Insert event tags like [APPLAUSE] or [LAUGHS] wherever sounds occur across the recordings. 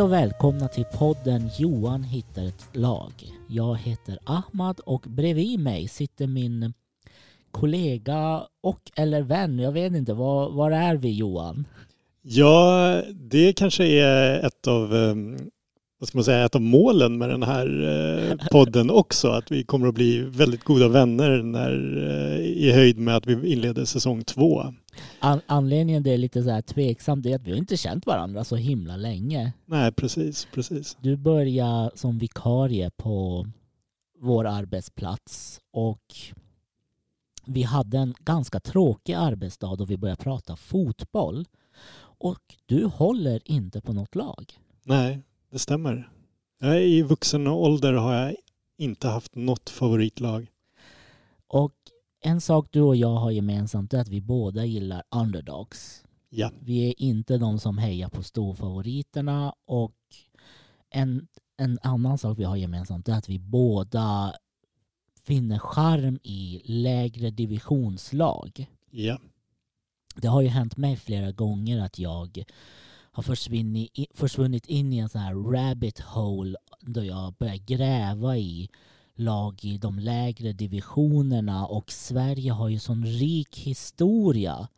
Hej och välkomna till podden Johan hittar ett lag. Jag heter Ahmad och bredvid mig sitter min kollega och eller vän. Jag vet inte, var, var är vi Johan? Ja, det kanske är ett av, ehm, vad ska man säga, ett av målen med den här eh, podden också. Att vi kommer att bli väldigt goda vänner när, eh, i höjd med att vi inleder säsong två. An anledningen det är lite så här tveksamt är att vi har inte känt varandra så himla länge. Nej, precis, precis. Du började som vikarie på vår arbetsplats och vi hade en ganska tråkig arbetsdag då vi började prata fotboll. Och du håller inte på något lag. Nej, det stämmer. Jag I vuxen ålder har jag inte haft något favoritlag. Och en sak du och jag har gemensamt är att vi båda gillar underdogs. Ja. Vi är inte de som hejar på storfavoriterna och en, en annan sak vi har gemensamt är att vi båda finner charm i lägre divisionslag. Ja. Det har ju hänt mig flera gånger att jag har försvunnit, försvunnit in i en sån här rabbit hole då jag börjar gräva i lag i de lägre divisionerna och Sverige har ju sån rik historia.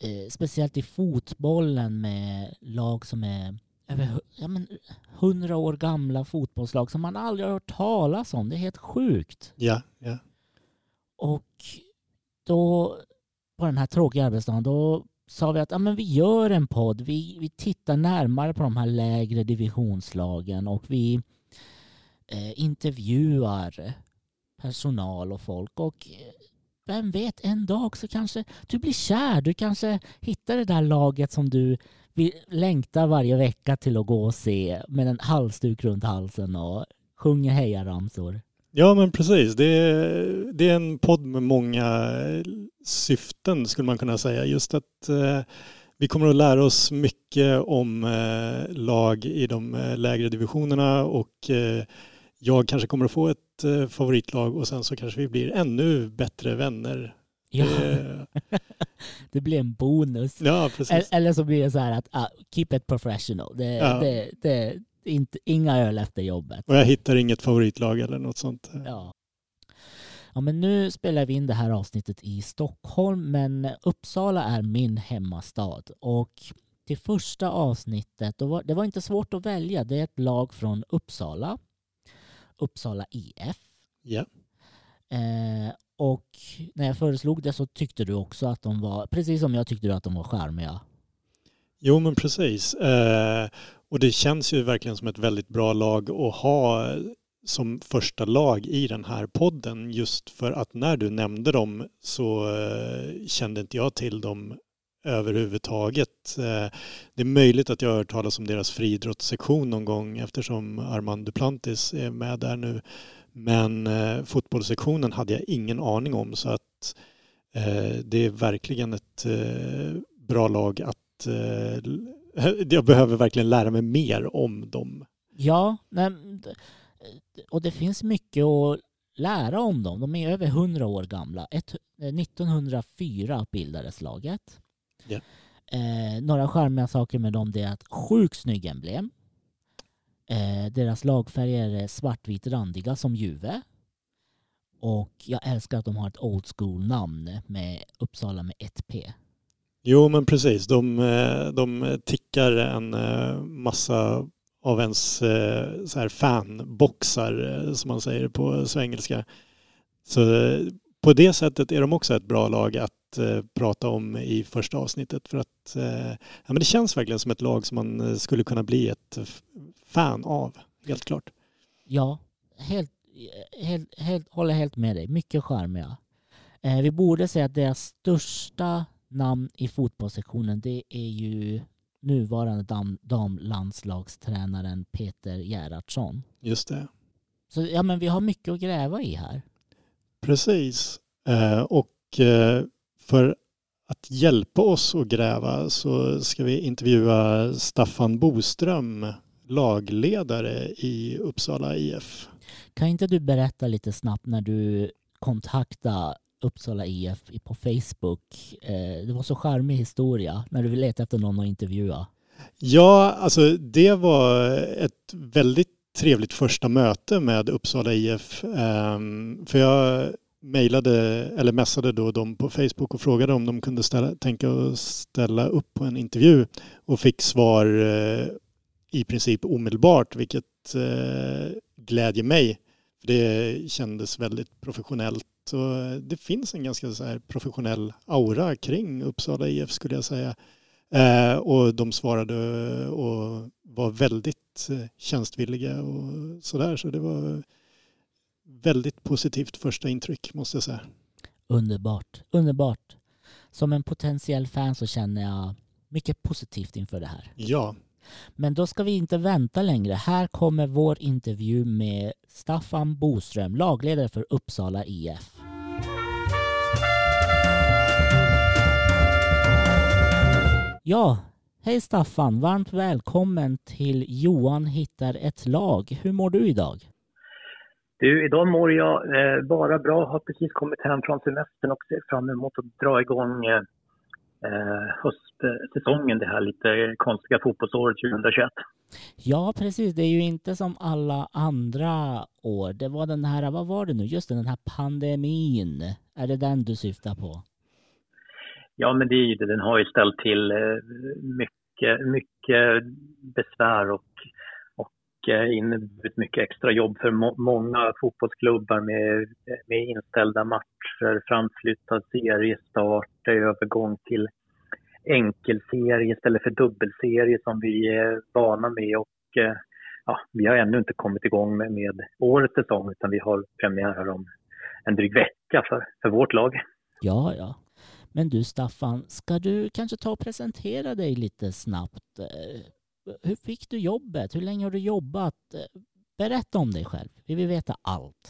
Eh, speciellt i fotbollen med lag som är över ja, men, 100 år gamla fotbollslag som man aldrig har hört talas om. Det är helt sjukt. Ja, ja. Och då på den här tråkiga arbetsdagen då sa vi att ja, men vi gör en podd. Vi, vi tittar närmare på de här lägre divisionslagen och vi eh, intervjuar personal och folk. Och eh, vem vet, en dag så kanske du blir kär. Du kanske hittar det där laget som du vill, längtar varje vecka till att gå och se med en halsduk runt halsen och sjunger hejaramsor. Ja men precis. Det är, det är en podd med många syften skulle man kunna säga. Just att eh, vi kommer att lära oss mycket om eh, lag i de eh, lägre divisionerna och eh, jag kanske kommer att få ett eh, favoritlag och sen så kanske vi blir ännu bättre vänner. Ja. Det- [LAUGHS] blir en bonus. ja precis. eller så blir det så här att ah, keep it professional. Det, Ja. det, det, inte, inga öl efter jobbet. Och jag hittar inget favoritlag eller något sånt. Ja. ja, men nu spelar vi in det här avsnittet i Stockholm, men Uppsala är min hemmastad. Och till första avsnittet, var, det var inte svårt att välja. Det är ett lag från Uppsala, Uppsala IF. Ja. Eh, och när jag föreslog det så tyckte du också att de var, precis som jag tyckte du att de var charmiga. Jo men precis. Eh, och det känns ju verkligen som ett väldigt bra lag att ha som första lag i den här podden just för att när du nämnde dem så eh, kände inte jag till dem överhuvudtaget. Eh, det är möjligt att jag har hört talas om deras friidrottssektion någon gång eftersom Armand Duplantis är med där nu. Men eh, fotbollssektionen hade jag ingen aning om så att det är verkligen ett bra lag att [LAUGHS] jag behöver verkligen lära mig mer om dem. Ja, och det finns mycket att lära om dem. De är över 100 år gamla. Ett, eh, 1904 bildades laget. Ja. Eh, några charmiga saker med dem det är att sjukt snygg emblem. Eh, deras lagfärger är svartvit randiga som Juve. Och jag älskar att de har ett old school namn med Uppsala med ett P. Jo men precis, de, eh, de tickar en eh, massa av ens eh, så här fanboxar som man säger på svengelska. Så på det sättet är de också ett bra lag att prata om i första avsnittet för att ja, men det känns verkligen som ett lag som man skulle kunna bli ett fan av, helt klart. Ja, helt, helt, helt, håller helt med dig. Mycket charmiga. Vi borde säga att deras största namn i fotbollssektionen det är ju nuvarande dam, damlandslagstränaren Peter Gerhardsson. Just det. Så ja, men vi har mycket att gräva i här. Precis. Eh, och eh, för att hjälpa oss att gräva så ska vi intervjua Staffan Boström, lagledare i Uppsala IF. Kan inte du berätta lite snabbt när du kontaktade Uppsala IF på Facebook? Eh, det var så charmig historia när du vill leta efter någon att intervjua. Ja, alltså det var ett väldigt trevligt första möte med Uppsala IF. Ehm, för jag mejlade eller messade då dem på Facebook och frågade om de kunde ställa, tänka att ställa upp på en intervju och fick svar eh, i princip omedelbart vilket eh, glädjer mig. Det kändes väldigt professionellt och det finns en ganska så professionell aura kring Uppsala IF skulle jag säga. Eh, och de svarade och var väldigt tjänstvilliga och sådär så det var väldigt positivt första intryck måste jag säga. Underbart, underbart. Som en potentiell fan så känner jag mycket positivt inför det här. Ja. Men då ska vi inte vänta längre. Här kommer vår intervju med Staffan Boström, lagledare för Uppsala IF. Ja, hej Staffan. Varmt välkommen till Johan hittar ett lag. Hur mår du idag? Du, idag mår jag eh, bara bra. Har precis kommit hem från semestern och ser fram emot att dra igång eh, eh höstsäsongen, det här lite konstiga fotbollsåret 2021. Ja, precis. Det är ju inte som alla andra år. Det var den här, vad var det nu, just den här pandemin. Är det den du syftar på? Ja, men det är ju det. Den har ju ställt till eh, mycket, mycket besvär och och eh, inneburit mycket extra jobb för må många fotbollsklubbar med, med inställda matcher, framflyttad seriestart, övergång till enkelserie istället för dubbelserie som vi är vana med. Och, eh, ja, vi har ännu inte kommit igång med, med årets säsong utan vi har premiär här om en dryg vecka för, för vårt lag. Ja, ja. Men du Staffan, ska du kanske ta och presentera dig lite snabbt? Eh, hur fick du jobbet? Hur länge har du jobbat? Berätta om dig själv. Vi vill veta allt.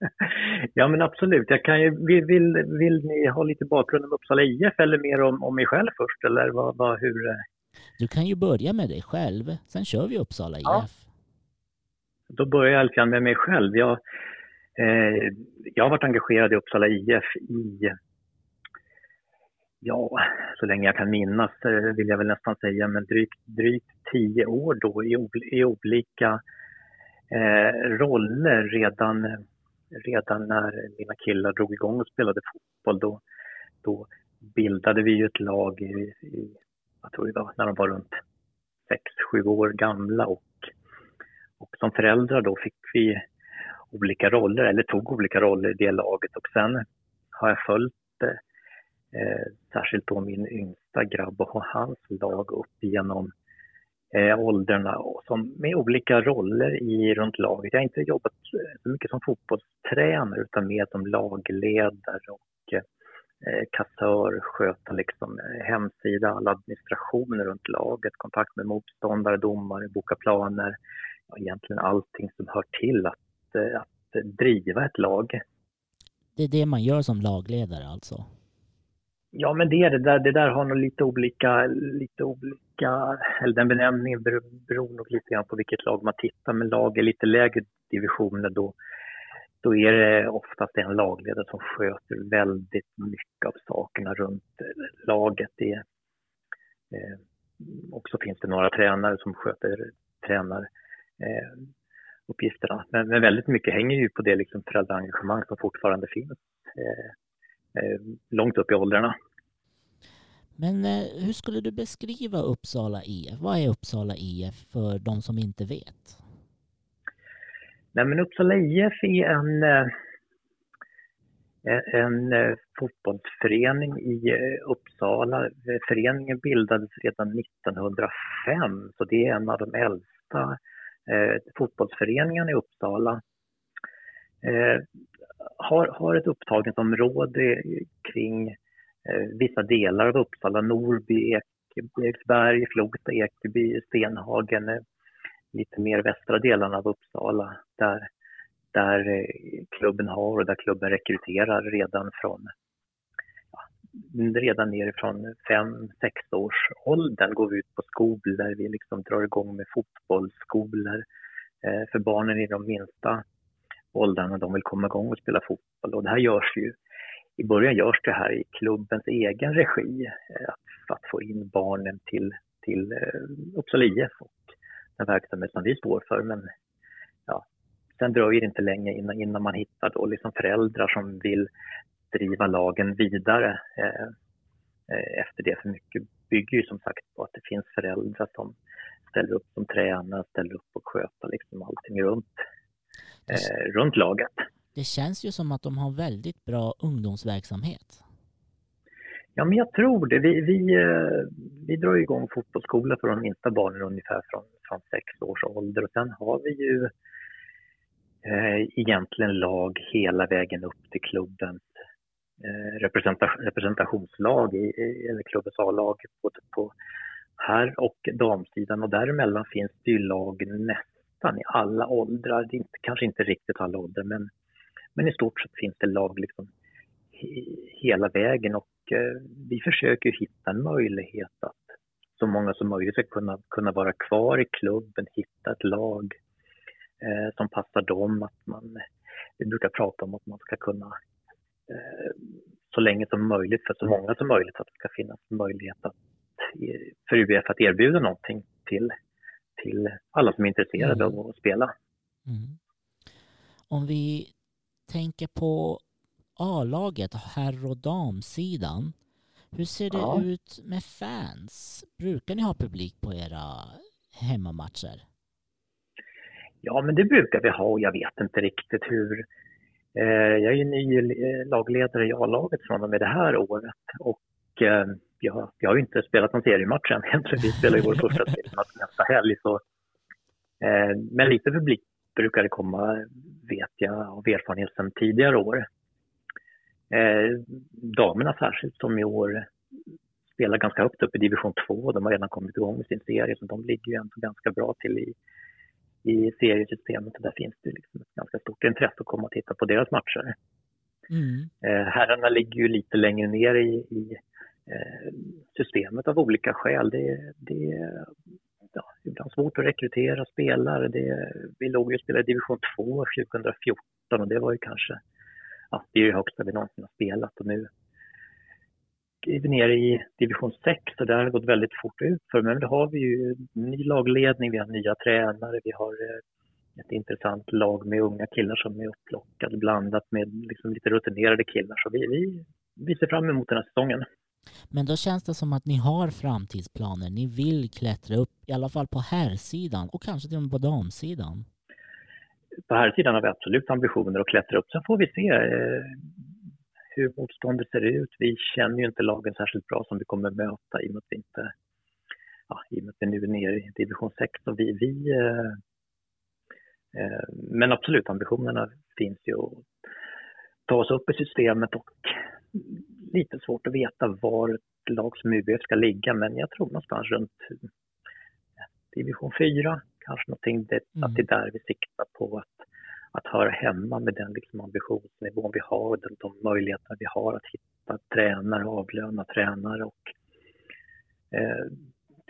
[LAUGHS] Ja men absolut. Jag kan ju, vill, vill, ni ha lite bakgrund om Uppsala IF eller mer om, om mig själv först eller vad, vad, hur? Du kan ju börja med dig själv, sen kör vi Uppsala IF. Ja. Då börjar jag lite med mig själv. Jag, eh, jag har varit engagerad i Uppsala IF i ja, så länge jag kan minnas eh, vill jag väl nästan säga, men drygt, drygt tio år då i, i olika eh, roller redan, redan när mina killar drog igång och spelade fotboll. Då, då bildade vi ju ett lag i, i jag tror det var när de var runt sex, sju år gamla och, och som föräldrar då fick vi olika roller, eller tog olika roller i det laget och sen har jag följt Eh, Eh, särskilt då min yngsta grabb och hans lag upp genom eh, åldrarna och som, med olika roller i runt laget. Jag har inte jobbat så mycket som fotbollstränare utan mer som lagledare och eh, kassör, sköta liksom eh, hemsida, all administration runt laget, kontakt med motståndare, domare, boka planer. Ja, egentligen allting som hör till att, att driva ett lag. Det är det man gör som lagledare alltså? Ja, men det är det där. Det där har nog lite olika, lite olika, eller den benämningen beror, beror nog lite grann på vilket lag man tittar. Men lag i lite lägre divisioner då, då är det oftast en lagledare som sköter väldigt mycket av sakerna runt laget. Det, eh, och så finns det några tränare som sköter tränaruppgifterna. eh. Men, men, väldigt mycket hänger ju på det liksom föräldraengagemang som fortfarande finns. Eh, långt upp i åldrarna. Men eh, hur skulle du beskriva Uppsala IF? Vad är Uppsala IF för de som inte vet? Nej, men Uppsala IF är en, eh, en fotbollsförening i Uppsala. Föreningen bildades redan 1905, så det är en av de äldsta fotbollsföreningarna i Uppsala har, har ett upptagningsområde kring eh, vissa delar av Uppsala, Norby, Ekeberg, Flogsta, Ekeby, Stenhagen, eh, lite mer västra delarna av Uppsala där, där eh, klubben har och där klubben rekryterar redan från ja, redan nerifrån 5-6 års åldern går vi ut på skolor, vi liksom drar igång med fotbollsskolor eh, för barnen i de minsta åldrarna de vill komma igång och spela fotboll. Och det här görs ju, i början görs det här i klubbens egen regi, eh, att, att få in barnen till, till eh, Uppsala IF och den verksamhet som vi står för. Men ja, sen dröjer det inte länge innan, innan man hittar då liksom föräldrar som vill driva lagen vidare eh, eh efter det. För mycket bygger ju som sagt på att det finns föräldrar som ställer upp som tränare, ställer upp och sköter liksom allting runt, eh, runt laget. Det känns ju som att de har väldigt bra ungdomsverksamhet. Ja, men jag tror det. Vi, vi, eh, vi drar igång fotbollsskola för de minsta barnen ungefär från, från sex års ålder och sen har vi ju eh, egentligen lag hela vägen upp till klubbens eh, representationslag, i, eller klubbens A-lag både på här och damsidan och däremellan finns det ju lag nästan i alla åldrar. Det är inte, kanske inte riktigt alla åldrar men, men i stort sett finns det lag liksom hela vägen och eh, vi försöker hitta en möjlighet att så många som möjligt ska kunna, kunna vara kvar i klubben, hitta ett lag eh, som passar dem. Att man, vi brukar prata om att man ska kunna eh, så länge som möjligt, för så många som möjligt, att det ska finnas möjlighet att, för UBF att erbjuda någonting till, till alla som är intresserade mm. av att spela. Mm. Om vi tänker på A-laget, herr och damsidan. Hur ser det ja. ut med fans? Brukar ni ha publik på era hemmamatcher? Ja, men det brukar vi ha och jag vet inte riktigt hur. Eh, jag är ju ny eh, lagledare i A-laget från och med det här året och eh, jag, jag har ju inte spelat någon seriematch än [LAUGHS] egentligen. Vi spelar ju vår första seriematch nästa helg. Så, eh, men lite publik brukar det komma, vet jag av erfarenhet sedan tidigare år. Eh, damerna särskilt som i år spelar ganska högt upp i division 2. De har redan kommit igång med sin serie så de ligger ju ändå ganska bra till i, i seriesystemet och där finns det liksom ett ganska stort intresse att komma och titta på deras matcher. Mm. Eh, herrarna ligger ju lite längre ner i, i Eh, systemet av olika skäl. Det, det är ja, ibland svårt att rekrytera spelare. Det, vi låg ju och spelade i division 2 2014 och det var ju kanske ja, det är det högsta vi någonsin har spelat och nu är vi nere i division 6 och där har det gått väldigt fort ut för men då har vi ju ny lagledning, vi har nya tränare, vi har eh, ett intressant lag med unga killar som är upplockade blandat med liksom lite rutinerade killar. Så vi, vi, vi ser fram emot den här säsongen. Men då känns det som att ni har framtidsplaner. Ni vill klättra upp, i alla fall på herrsidan och kanske till och med på damsidan på här sidan har vi absolut ambitioner att klättra upp. Sen får vi se eh, hur motståndet ser ut. Vi känner ju inte lagen särskilt bra som vi kommer möta i och med att vi inte ja, i och med att vi nu är nere i division 6. Och vi, vi eh, eh, men absolut, ambitionerna finns ju Och, ta oss upp i systemet och lite svårt att veta var ett lag som UBF ska ligga, men jag tror någonstans runt division 4, kanske någonting, det, mm. att det är där vi siktar på att, att höra hemma med den liksom ambitionsnivån vi har, den, de möjligheter vi har att hitta tränare, avlöna tränare och eh,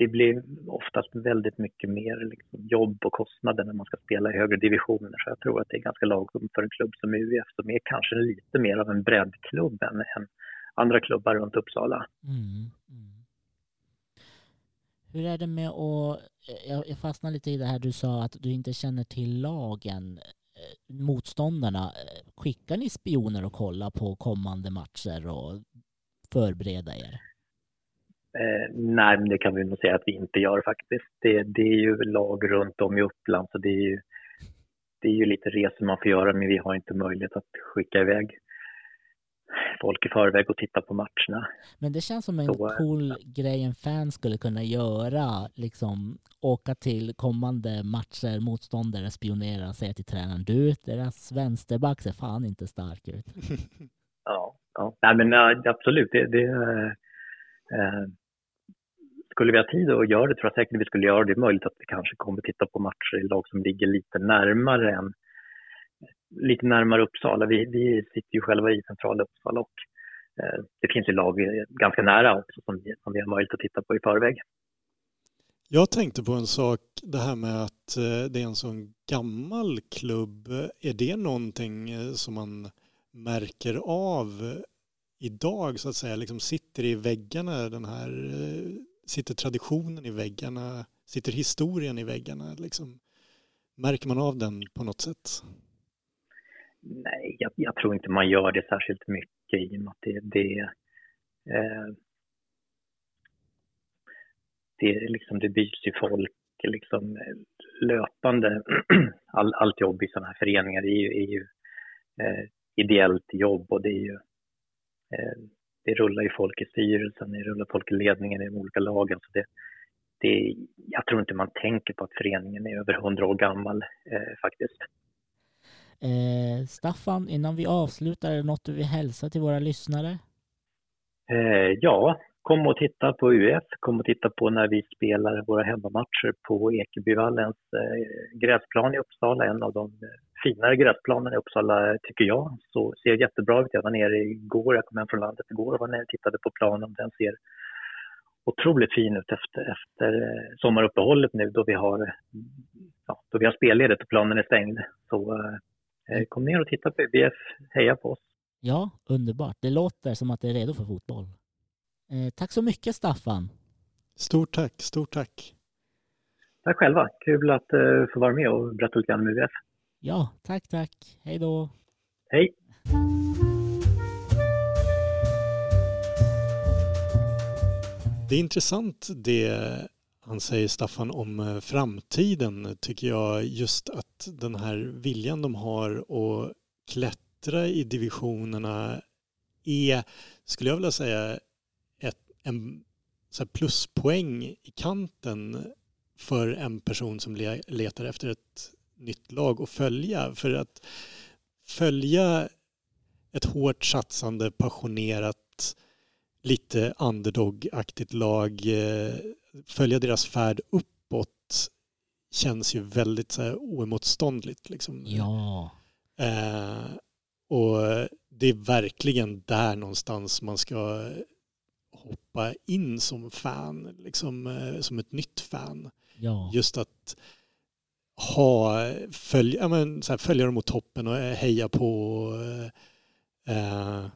det blir oftast väldigt mycket mer liksom jobb och kostnader när man ska spela i högre divisioner. Så jag tror att det är ganska lagom för en klubb som UF som är kanske lite mer av en breddklubb än, än andra klubbar runt Uppsala. Mm, mm. Hur är det med att, jag fastnar lite i det här du sa att du inte känner till lagen, eh, motståndarna. Skickar ni spioner och kollar på kommande matcher och förbereda er? Eh, nej, men det kan vi nog säga att vi inte gör faktiskt. Det, det är ju lag runt om i Uppland så det är ju, det är ju lite resor man får göra men vi har inte möjlighet att skicka iväg folk i förväg och titta på matcherna. Men det känns som en Så, cool grej en fan skulle kunna göra, liksom åka till kommande matcher, motståndare, spionera, och säga till tränaren du, deras vänsterback ser fan inte stark ut. [LAUGHS] ja, ja. Nej, men absolut, det, det äh, skulle vi ha tid att göra det tror jag säkert vi skulle göra det. Det är möjligt att vi kanske kommer titta på matcher i lag som ligger lite närmare än lite närmare Uppsala. Vi, vi sitter ju själva i centrala Uppsala och eh, det finns ju lag ganska nära också som vi, som vi har möjlighet att titta på i förväg. Jag tänkte på en sak, det här med att eh, det är en sån gammal klubb. Är det någonting eh, som man märker av idag så att säga, liksom sitter i väggarna den här eh, sitter traditionen i väggarna? Sitter historien i väggarna? Liksom, märker man av den på något sätt? Nej, jag, jag tror inte man gör det särskilt mycket i och med att det, det, eh, det, liksom, det byts ju folk liksom, löpande. [CLEARS THROAT] All, allt jobb i sådana här föreningar är ju, är ju eh, ideellt jobb och det är ju eh, det rullar ju folk i styrelsen, det rullar folk i ledningen i de olika lagen. Så det, det, jag tror inte man tänker på att föreningen är över hundra år gammal eh, faktiskt. Eh, Staffan, innan vi avslutar, är det något du vill hälsa till våra lyssnare? Eh, ja, kom och titta på UF, kom och titta på när vi spelar våra hemmamatcher på Ekebyvallens eh, gräsplan i Uppsala, en av de eh, finare gräsplanerna i Uppsala tycker jag. Så ser jättebra ut. Jag var nere igår, jag kom hem från landet igår och var nere och tittade på planen. Den ser otroligt fin ut efter, efter eh, sommaruppehållet nu då vi har, ja, då vi har spelledigt och planen är stängd. Så eh, kom ner och titta på UBF, heja på oss. Ja, underbart. Det låter som att det är redo för fotboll. Eh, tack så mycket Staffan. Stort tack, stort tack. Tack själva. Kul att eh, få vara med och berätta lite grann om UBF. Ja, tack, tack. Hej då. Hej. Det är intressant det han säger Staffan om eh, framtiden tycker jag. Just att den här viljan de har att klättra i divisionerna är, skulle jag vilja säga, en så pluspoäng i kanten för en person som letar efter ett nytt lag att följa. För att följa ett hårt satsande, passionerat, lite underdog-aktigt lag, eh, följa deras färd uppåt känns ju väldigt så här, oemotståndligt. Liksom. Ja. Eh, och det är verkligen där någonstans man ska hoppa in som fan, liksom, eh, som ett nytt fan. Ja. Just att ha, följ, ja, men, så här, följa dem mot toppen och heja på. Eh,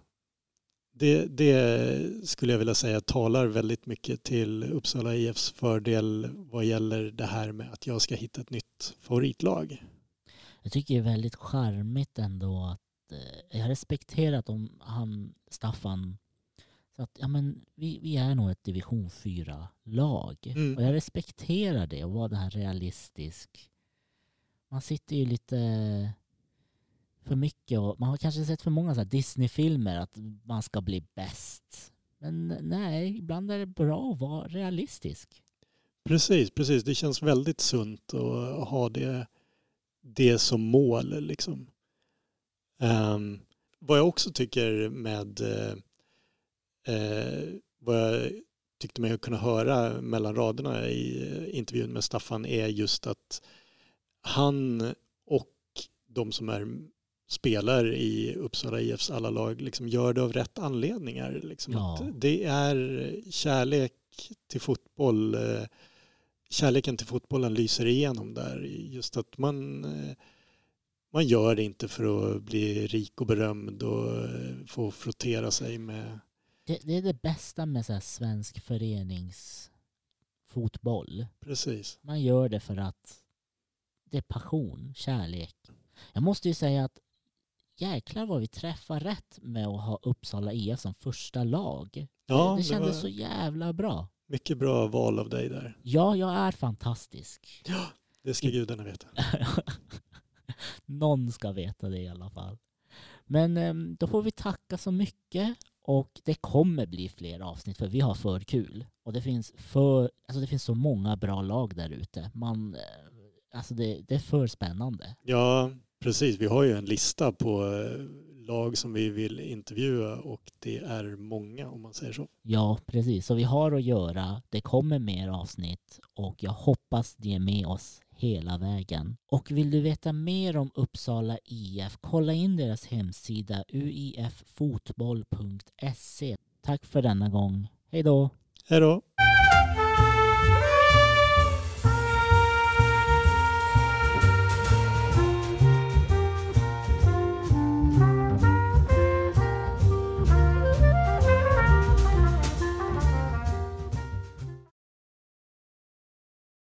det, det, skulle jag vilja säga talar väldigt mycket till Uppsala IFs fördel vad gäller det här med att jag ska hitta ett nytt favoritlag. Jag tycker det är väldigt charmigt ändå att eh, jag har respekterat om han, Staffan, så att ja, men vi, vi är nog ett division 4-lag. Mm. Och jag respekterar det och var det här realistisk man sitter ju lite för mycket och man har kanske sett för många Disney-filmer att man ska bli bäst. Men nej, ibland är det bra att vara realistisk. Precis, precis. Det känns väldigt sunt att ha det, det som mål. Liksom. Um, vad jag också tycker med uh, vad jag tyckte mig kunna höra mellan raderna i intervjun med Staffan är just att han och de som är spelar i Uppsala IFs alla lag liksom gör det av rätt anledningar. Liksom ja. det är kärlek till fotboll. Eh, kärleken till fotbollen lyser igenom där. Just att man, eh, man gör det inte för att bli rik och berömd och eh, få frottera sig med... Det, det är det bästa med så svensk föreningsfotboll. Precis. Man gör det för att det är passion, kärlek. Jag måste ju säga att jäklar vad vi träffar rätt med att ha Uppsala IF som första lag. Ja, det, det kändes det så jävla bra. Mycket bra val av dig där. Ja, jag är fantastisk. Ja, det ska gudarna veta. [LAUGHS] Någon ska veta det i alla fall. Men ehm, då får vi tacka så mycket och det kommer bli fler avsnitt för vi har för kul. Och det finns, för, alltså det finns så många bra lag där ute. Man, eh, Alltså det, det är för spännande. Ja, precis. Vi har ju en lista på eh, lag som vi vill intervjua och det är många om man säger så. Ja, precis. Så vi har att göra. Det kommer mer avsnitt och jag hoppas ni är med oss hela vägen. Och vill du veta mer om Uppsala IF, kolla in deras hemsida uiffotboll.se. Tack för denna gång. Hej då! Hej då!